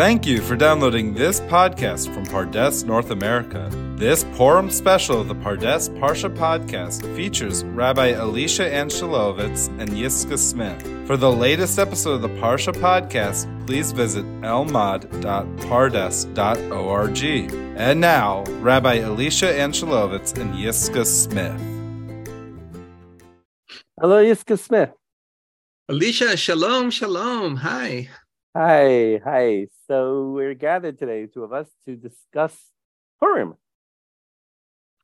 Thank you for downloading this podcast from Pardes North America. This Purim special of the Pardes Parsha podcast features Rabbi Elisha Ancselovits and Yiscah Smith. For the latest episode of the Parsha podcast, please visit elmad.pardes.org. And now, Rabbi Elisha Ancselovits and Yiscah Smith. Hello, Yiscah Smith. Elisha, shalom, shalom. Hi. Hi, hi. So we're gathered today, two of us, to discuss Purim.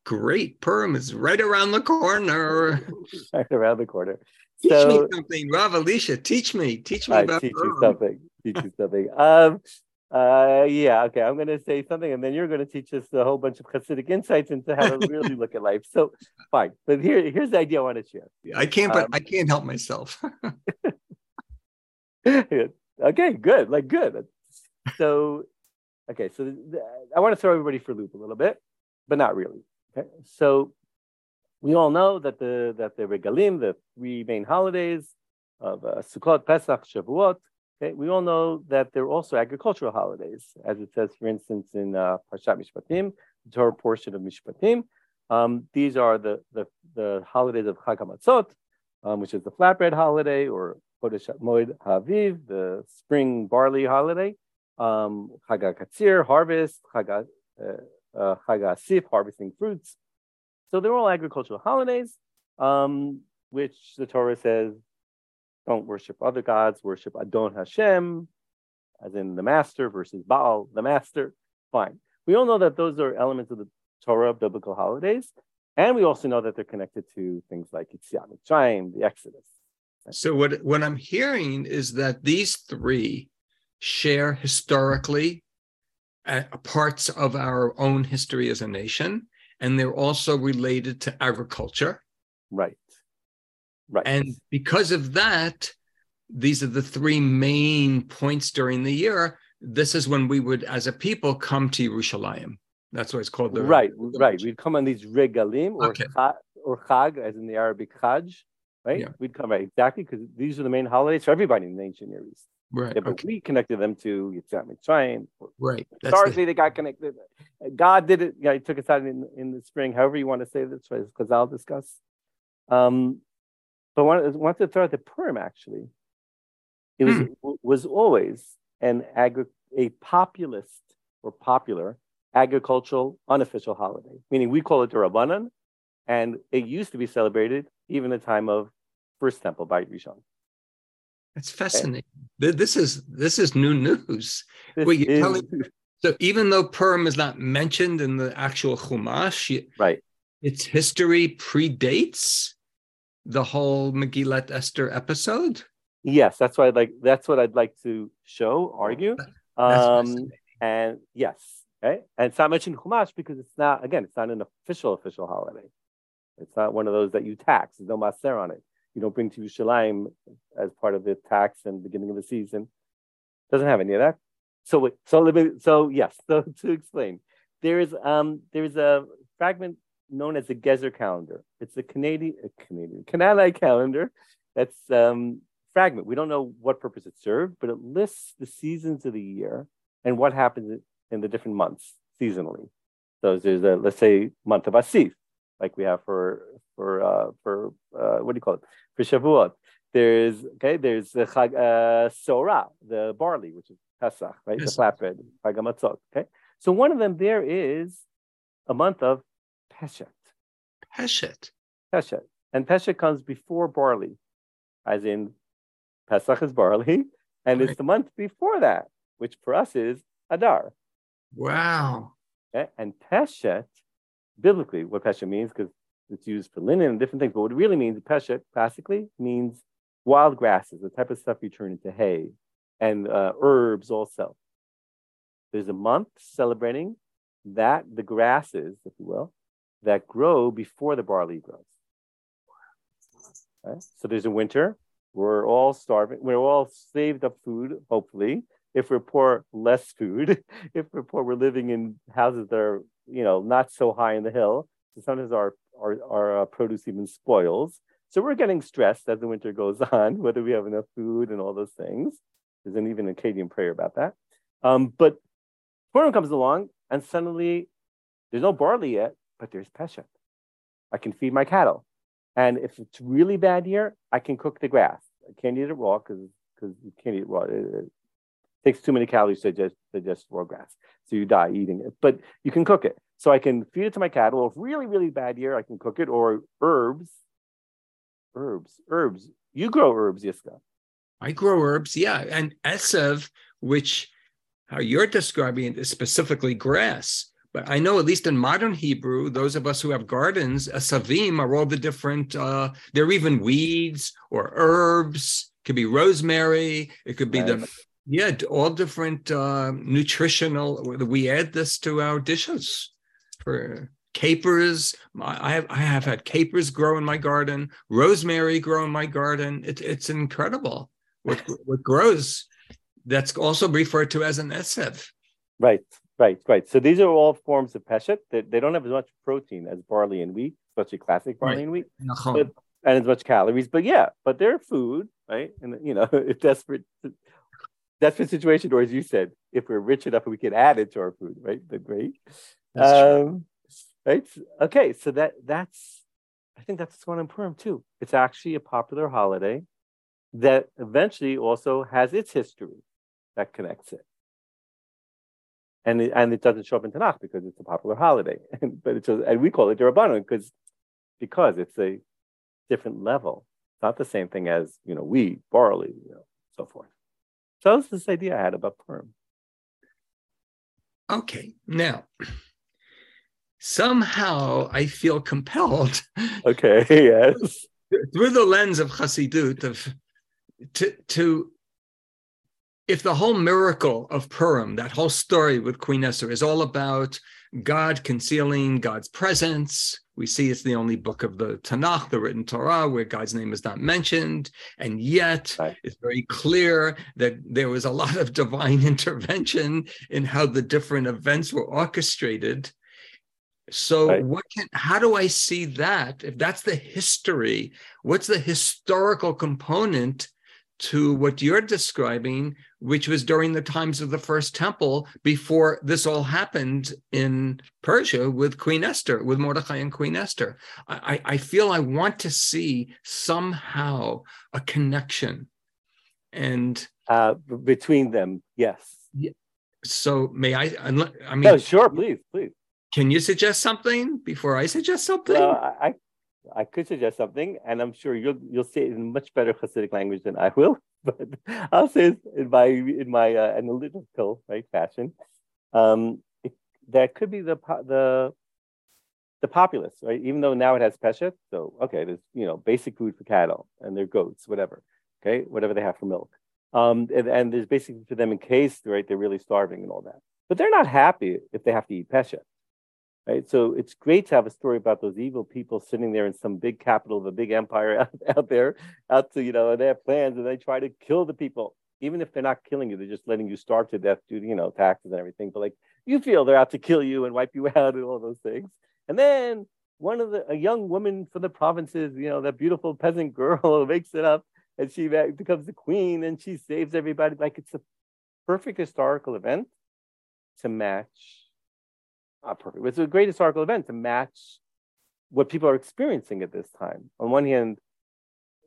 Great. Purim is right around the corner. right around the corner. Teach so, me something, Rav Elisha. Teach me. Teach me I about teach Purim. you something. Teach you something. Um, uh, yeah, okay. I'm going to say something, and then you're going to teach us a whole bunch of Hasidic insights into how to really look at life. So, fine. But here, here's the idea I want to share. I can't, but um, I can't help myself. Okay, good. Like good. So, okay, so th- I want to throw everybody for a loop a little bit, but not really. Okay, so we all know that the that the regalim, the three main holidays of uh, Sukkot, Pesach, Shavuot. Okay, we all know that they're also agricultural holidays, as it says, for instance, in uh, Parshat Mishpatim, the Torah portion of Mishpatim. Um, these are the, the the holidays of Chag HaMatzot, um, which is the flatbread holiday, or Chodesh Moed Haviv, the spring barley holiday, um, Chag Katzir, harvest, Chag, uh, uh, Asif, harvesting fruits. So they're all agricultural holidays, um, which the Torah says don't worship other gods, worship Adon Hashem, as in the master versus Baal, the master. Fine. We all know that those are elements of the Torah, biblical holidays. And we also know that they're connected to things like Yetziat Mitzrayim, the Exodus. So what what I'm hearing is that these three share historically uh, parts of our own history as a nation, and they're also related to agriculture. Right. Right. And because of that, these are the three main points during the year. This is when we would, as a people, come to Yerushalayim. That's why it's called the right. Right. We'd come on these regalim or okay. or chag, as in the Arabic hajj, right? Yeah. We'd come right exactly because these are the main holidays for everybody in the ancient Near East. Right. Yeah, but okay. we connected them to Yetziat Mitzrayim. Right. Historically, the... they got connected. God did it. Yeah, he took us out in, in the spring. However you want to say this, because I'll discuss. Um, but one to throw out the Purim actually. It was hmm. was always an agri- a populist or popular agricultural unofficial holiday, meaning we call it the Rabbanan, and it used to be celebrated even the time of First Temple Bayit Rishon. That's fascinating. Okay. This is this is new news. This Wait, you're is... telling so even though Purim is not mentioned in the actual Chumash, right? Its history predates the whole Megillat Esther episode. Yes, that's what I'd like. That's what I'd like to show, argue. Um, and yes, okay, and it's not mentioned Chumash because it's not. Again, it's not an official official holiday. It's not one of those that you tax. There's no maser on it. You don't bring to Yerushalayim as part of the tax and beginning of the season. Doesn't have any of that. So so let me so yes. So to explain, there is um there is a fragment known as the Gezer calendar. It's a Canadian a Canadian Canaanite calendar. That's um fragment. We don't know what purpose it served, but it lists the seasons of the year and what happens in the different months seasonally. So there's a let's say month of Asif, like we have for for uh, for uh, what do you call it for Shavuot. There's okay. There's the Chag uh, Sorah, the barley, which is Pesach, right? Yes. The flatbread, Chag. Okay, so one of them there is a month of Peshet. Peshet. Peshet, and Peshet comes before barley, as in Pesach is barley, and right. it's the month before that, which for us is Adar. Wow. Okay? And Peshet biblically what pesha means because it's used for linen and different things. But what it really means, pesha classically means wild grasses, the type of stuff you turn into hay, and uh, herbs also. There's a month celebrating that the grasses, if you will, that grow before the barley grows. Okay? So there's a winter. We're all starving. We're all saved up food, hopefully. If we're poor, less food. if we're poor, we're living in houses that are you know, not so high in the hill. So sometimes our, our, our uh, produce even spoils. So we're getting stressed as the winter goes on, whether we have enough food and all those things. There's an even Akkadian prayer about that. Um, but Purim comes along, and suddenly there's no barley yet, but there's peshet. I can feed my cattle. And if it's really bad here, I can cook the grass. I can't eat it raw because you can't eat raw. It, it, takes too many calories to digest, digest raw grass. So you die eating it. But you can cook it. So I can feed it to my cattle. If really, really bad year, I can cook it. Or herbs. Herbs. Herbs. You grow herbs, Yiscah. I grow herbs, yeah. And Esev, which how you're describing it is specifically grass. But I know, at least in modern Hebrew, those of us who have gardens, asavim are all the different, uh, they're even weeds or herbs. It could be rosemary. It could be right. the, yeah, all different uh, nutritional. We add this to our dishes for capers. I have I have had capers grow in my garden, rosemary grow in my garden. It, it's incredible what what grows. That's also referred to as an esev. Right. Right, right. So these are all forms of peshet. They, they don't have as much protein as barley and wheat, especially classic barley right. and wheat, but, and as much calories. But yeah, but they're food, right? And you know, if desperate, desperate situation, or as you said, if we're rich enough, we can add it to our food, right? Then great. Um, right. Okay. So that that's, I think that's what's going on Purim too. It's actually a popular holiday that eventually also has its history that connects it and it, and it doesn't show up in Tanakh because it's a popular holiday. but it's a, and we call it Rabbanan because because it's a different level. It's not the same thing as you know wheat, barley, you know, so forth. So that's this idea I had about Purim. Okay, now somehow I feel compelled. Okay, yes. Through the lens of Chassidut, of to to if the whole miracle of Purim, that whole story with Queen Esther, is all about God concealing God's presence, we see it's the only book of the Tanakh, the written Torah, where God's name is not mentioned. And yet, right. it's very clear that there was a lot of divine intervention in how the different events were orchestrated. So, right. what can, how do I see that? If that's the history, what's the historical component to what you're describing, which was during the times of the first temple before this all happened in Persia with Queen Esther, with Mordechai and Queen Esther. I, I feel I want to see somehow a connection. And uh, between them, yes. So may I? I mean, no, sure, please, please. Can you suggest something before I suggest something? Well, I, I could suggest something, and I'm sure you'll you'll say it in much better Hasidic language than I will. But I'll say it in my in my uh, analytical right fashion. Um, it, that could be the the the populace, right? Even though now it has peshet, so okay, there's you know basic food for cattle and their goats, whatever, okay, whatever they have for milk. Um, and, and there's basically for them in case right they're really starving and all that. But they're not happy if they have to eat peshet right? So it's great to have a story about those evil people sitting there in some big capital of a big empire out, out there, out to, you know, and they have plans and they try to kill the people. Even if they're not killing you, they're just letting you starve to death due to, you know, taxes and everything. But like you feel they're out to kill you and wipe you out and all those things. And then one of the, a young woman from the provinces, you know, that beautiful peasant girl makes it up and she becomes the queen and she saves everybody. Like it's a perfect historical event to match not perfect, but it's a great historical event to match what people are experiencing at this time. On one hand,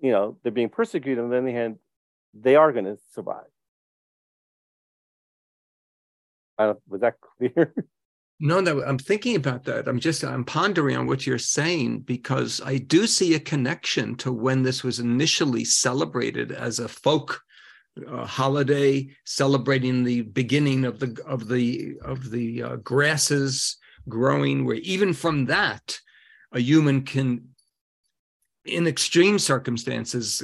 you know, they're being persecuted. On the other hand, they are going to survive. I don't, was that clear? No, no, I'm thinking about that. I'm just I'm pondering on what you're saying because I do see a connection to when this was initially celebrated as a folk uh, holiday celebrating the beginning of the of the of the uh, grasses growing where even from that a human can in extreme circumstances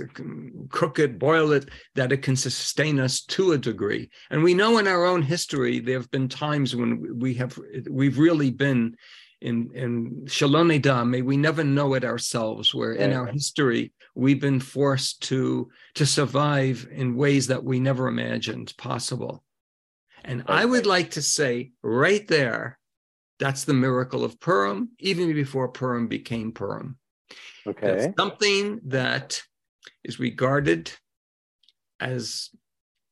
cook it boil it that it can sustain us to a degree. And we know in our own history there have been times when we have we've really been in in Shalom may we never know it ourselves, where in our history we've been forced to to survive in ways that we never imagined possible. And I would like to say right there, that's the miracle of Purim, even before Purim became Purim. Okay. That's something that is regarded as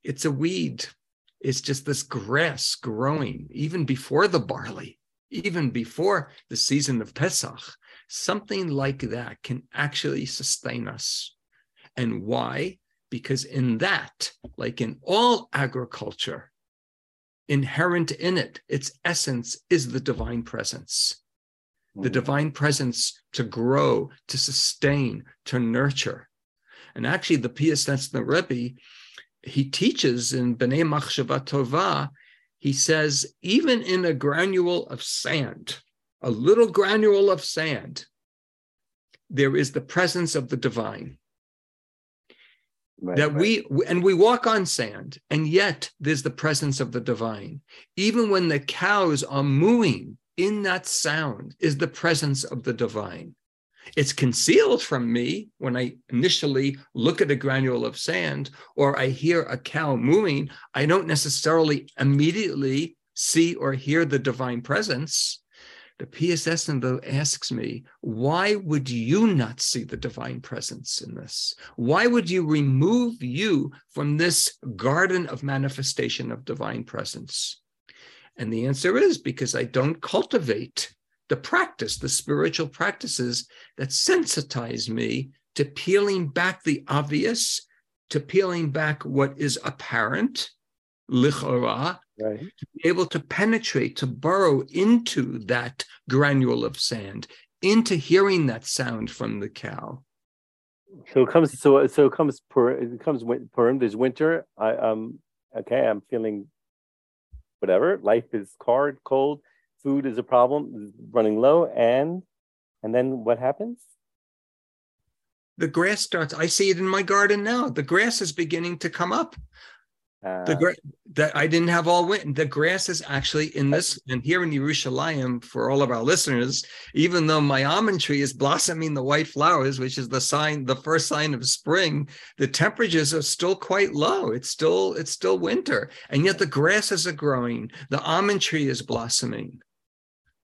it's a weed. it's just this grass growing even before the barley, even before the season of Pesach. Something like that can actually sustain us. And why? Because in that, like in all agriculture, inherent in it, its essence is the divine presence. The hmm. divine presence to grow, to sustain, to nurture. And actually, the Piaseczner Rebbe, he teaches in B'nai Machshava Tova, he says, even in a granule of sand, a little granule of sand, there is the presence of the divine. Right, that right. we and we walk on sand and yet there's the presence of the divine even when the cows are mooing in that sound is the presence of the divine it's concealed from me when I initially look at a granule of sand or I hear a cow mooing. I don't necessarily immediately see or hear the divine presence. The Piaseczner though asks me, why would you not see the divine presence in this? Why would you remove you from this garden of manifestation of divine presence? And the answer is because I don't cultivate the practice, the spiritual practices that sensitize me to peeling back the obvious, to peeling back what is apparent, lichora, right. to be able to penetrate, to burrow into that granule of sand, into hearing that sound from the cow. So it comes. So so it comes. Per, it comes. Purim. There's winter. I um. Okay, I'm feeling whatever. Life is hard, cold food is a problem, running low, and and then what happens? The grass starts. I see it in my garden now. The grass is beginning to come up. Uh, the gra- that I didn't have all winter. The grass is actually in this, and here in Yerushalayim, for all of our listeners, even though my almond tree is blossoming the white flowers, which is the sign, the first sign of spring, the temperatures are still quite low. It's still, it's still winter, and yet the grasses are growing. The almond tree is blossoming.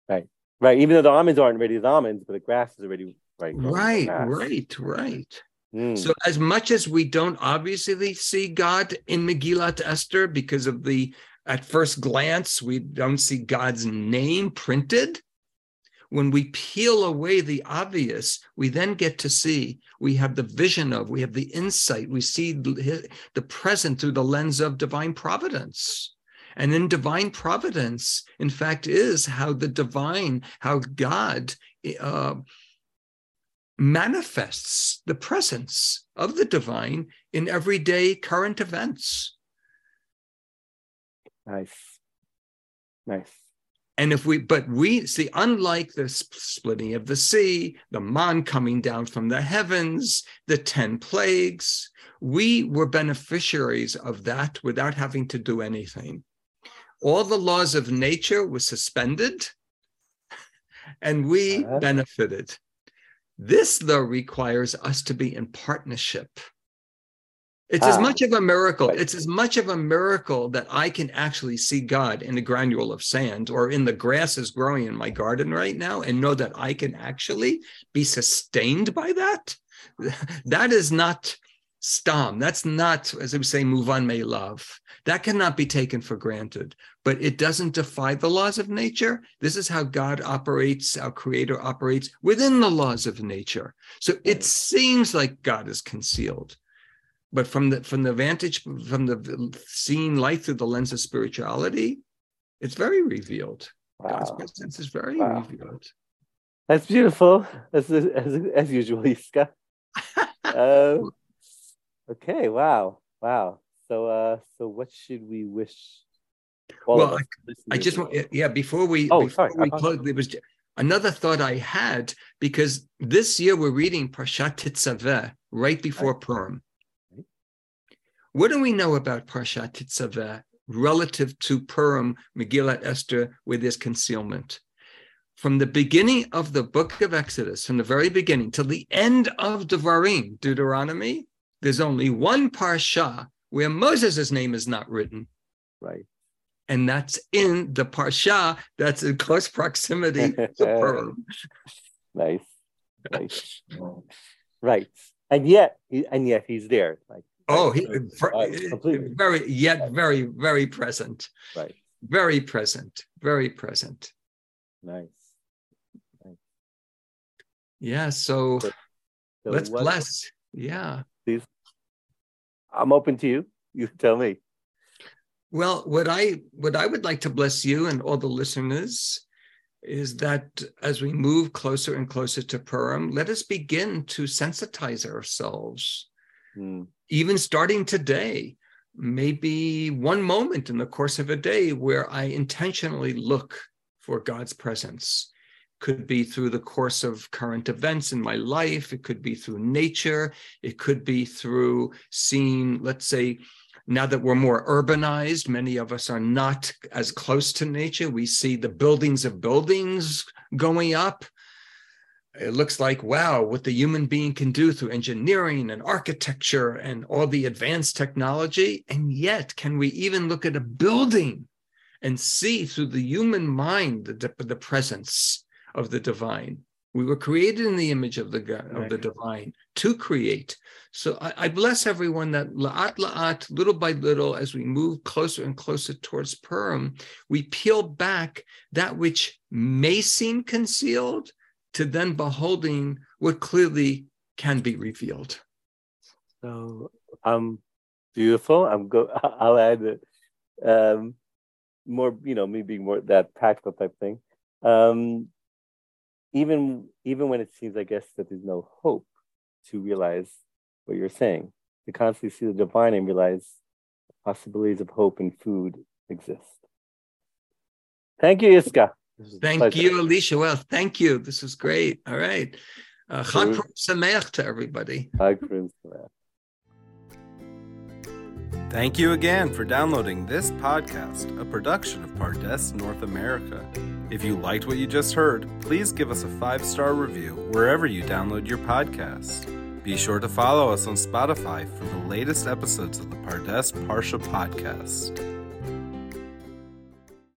Right. Right. Even though the almonds aren't ready as almonds, but the grass is already right. Right. Right. Right. Mm. So as much as we don't obviously see God in Megillat Esther because of the at first glance we don't see God's name printed, when we peel away the obvious, we then get to see, we have the vision of, we have the insight, we see the, present through the lens of divine providence. And in divine providence, in fact, is how the divine, how God uh, manifests the presence of the divine in everyday current events. Nice. Nice. And if we, but we see, unlike the splitting of the sea, the man coming down from the heavens, the 10 plagues, we were beneficiaries of that without having to do anything all the laws of nature were suspended and we uh-huh. benefited. This, though, requires us to be in partnership. It's as ah. much of a miracle. It's as much of a miracle that I can actually see God in a granule of sand or in the grasses growing in my garden right now and know that I can actually be sustained by that. That is not stam. That's not, as I say, move on, may love. That cannot be taken for granted, but it doesn't defy the laws of nature. This is how God operates, our creator operates within the laws of nature. So it seems like God is concealed. But from the from the vantage from the seeing life through the lens of spirituality, it's very revealed. Wow. God's presence is very wow. revealed. That's beautiful, as as, as usual, Yiscah. uh, okay, wow, wow. So, uh, so what should we wish? Well, I, I, just want, yeah, before we, oh, before sorry. we uh-huh. close, there was another thought I had because this year we're reading Parshat Tetzaveh right before right. Purim. What do we know about Parshat Tetzaveh relative to Purim, Megillat Esther, with this concealment? From the beginning of the book of Exodus, from the very beginning till the end of Devarim, Deuteronomy, there's only one parsha where Moses' name is not written. Right. And that's in the Parsha that's in close proximity to Purim. nice. Nice. right. And yet, and yet he's there. Like Oh, he, uh, completely. very yet very very present, Right. very present, very present. Nice. nice. Yeah. So So let's what- bless. Yeah. Please. I'm open to you. You tell me. Well, what I what I would like to bless you and all the listeners is that as we move closer and closer to Purim, let us begin to sensitize ourselves, Hmm. even starting today. Maybe one moment in the course of a day where I intentionally look for God's presence. Could be through the course of current events in my life. It could be through nature. It could be through seeing, let's say, now that we're more urbanized, many of us are not as close to nature. We see the buildings of buildings going up. It looks like, wow, what the human being can do through engineering and architecture and all the advanced technology. And yet, can we even look at a building and see through the human mind the, the presence of the divine? We were created in the image of the God, of the divine to create. So I, I bless everyone that la'at la'at, little by little, as we move closer and closer towards Purim, we peel back that which may seem concealed to then beholding what clearly can be revealed. So um beautiful. I'm go I'll add it. um more, you know, me being more that practical type thing. Um even even when it seems I guess that there's no hope to realize what you're saying. To constantly see the divine and realize possibilities of hope and food exist. Thank you, Yiscah. This was a Thank you, Elisha. Well, thank you. This was great. All right. Uh, Chag Sameach to everybody. Hi, Chris. Thank you again for downloading this podcast, a production of Pardes North America. If you liked what you just heard, please give us a five star review wherever you download your podcasts. Be sure to follow us on Spotify for the latest episodes of the Pardes Parsha podcast.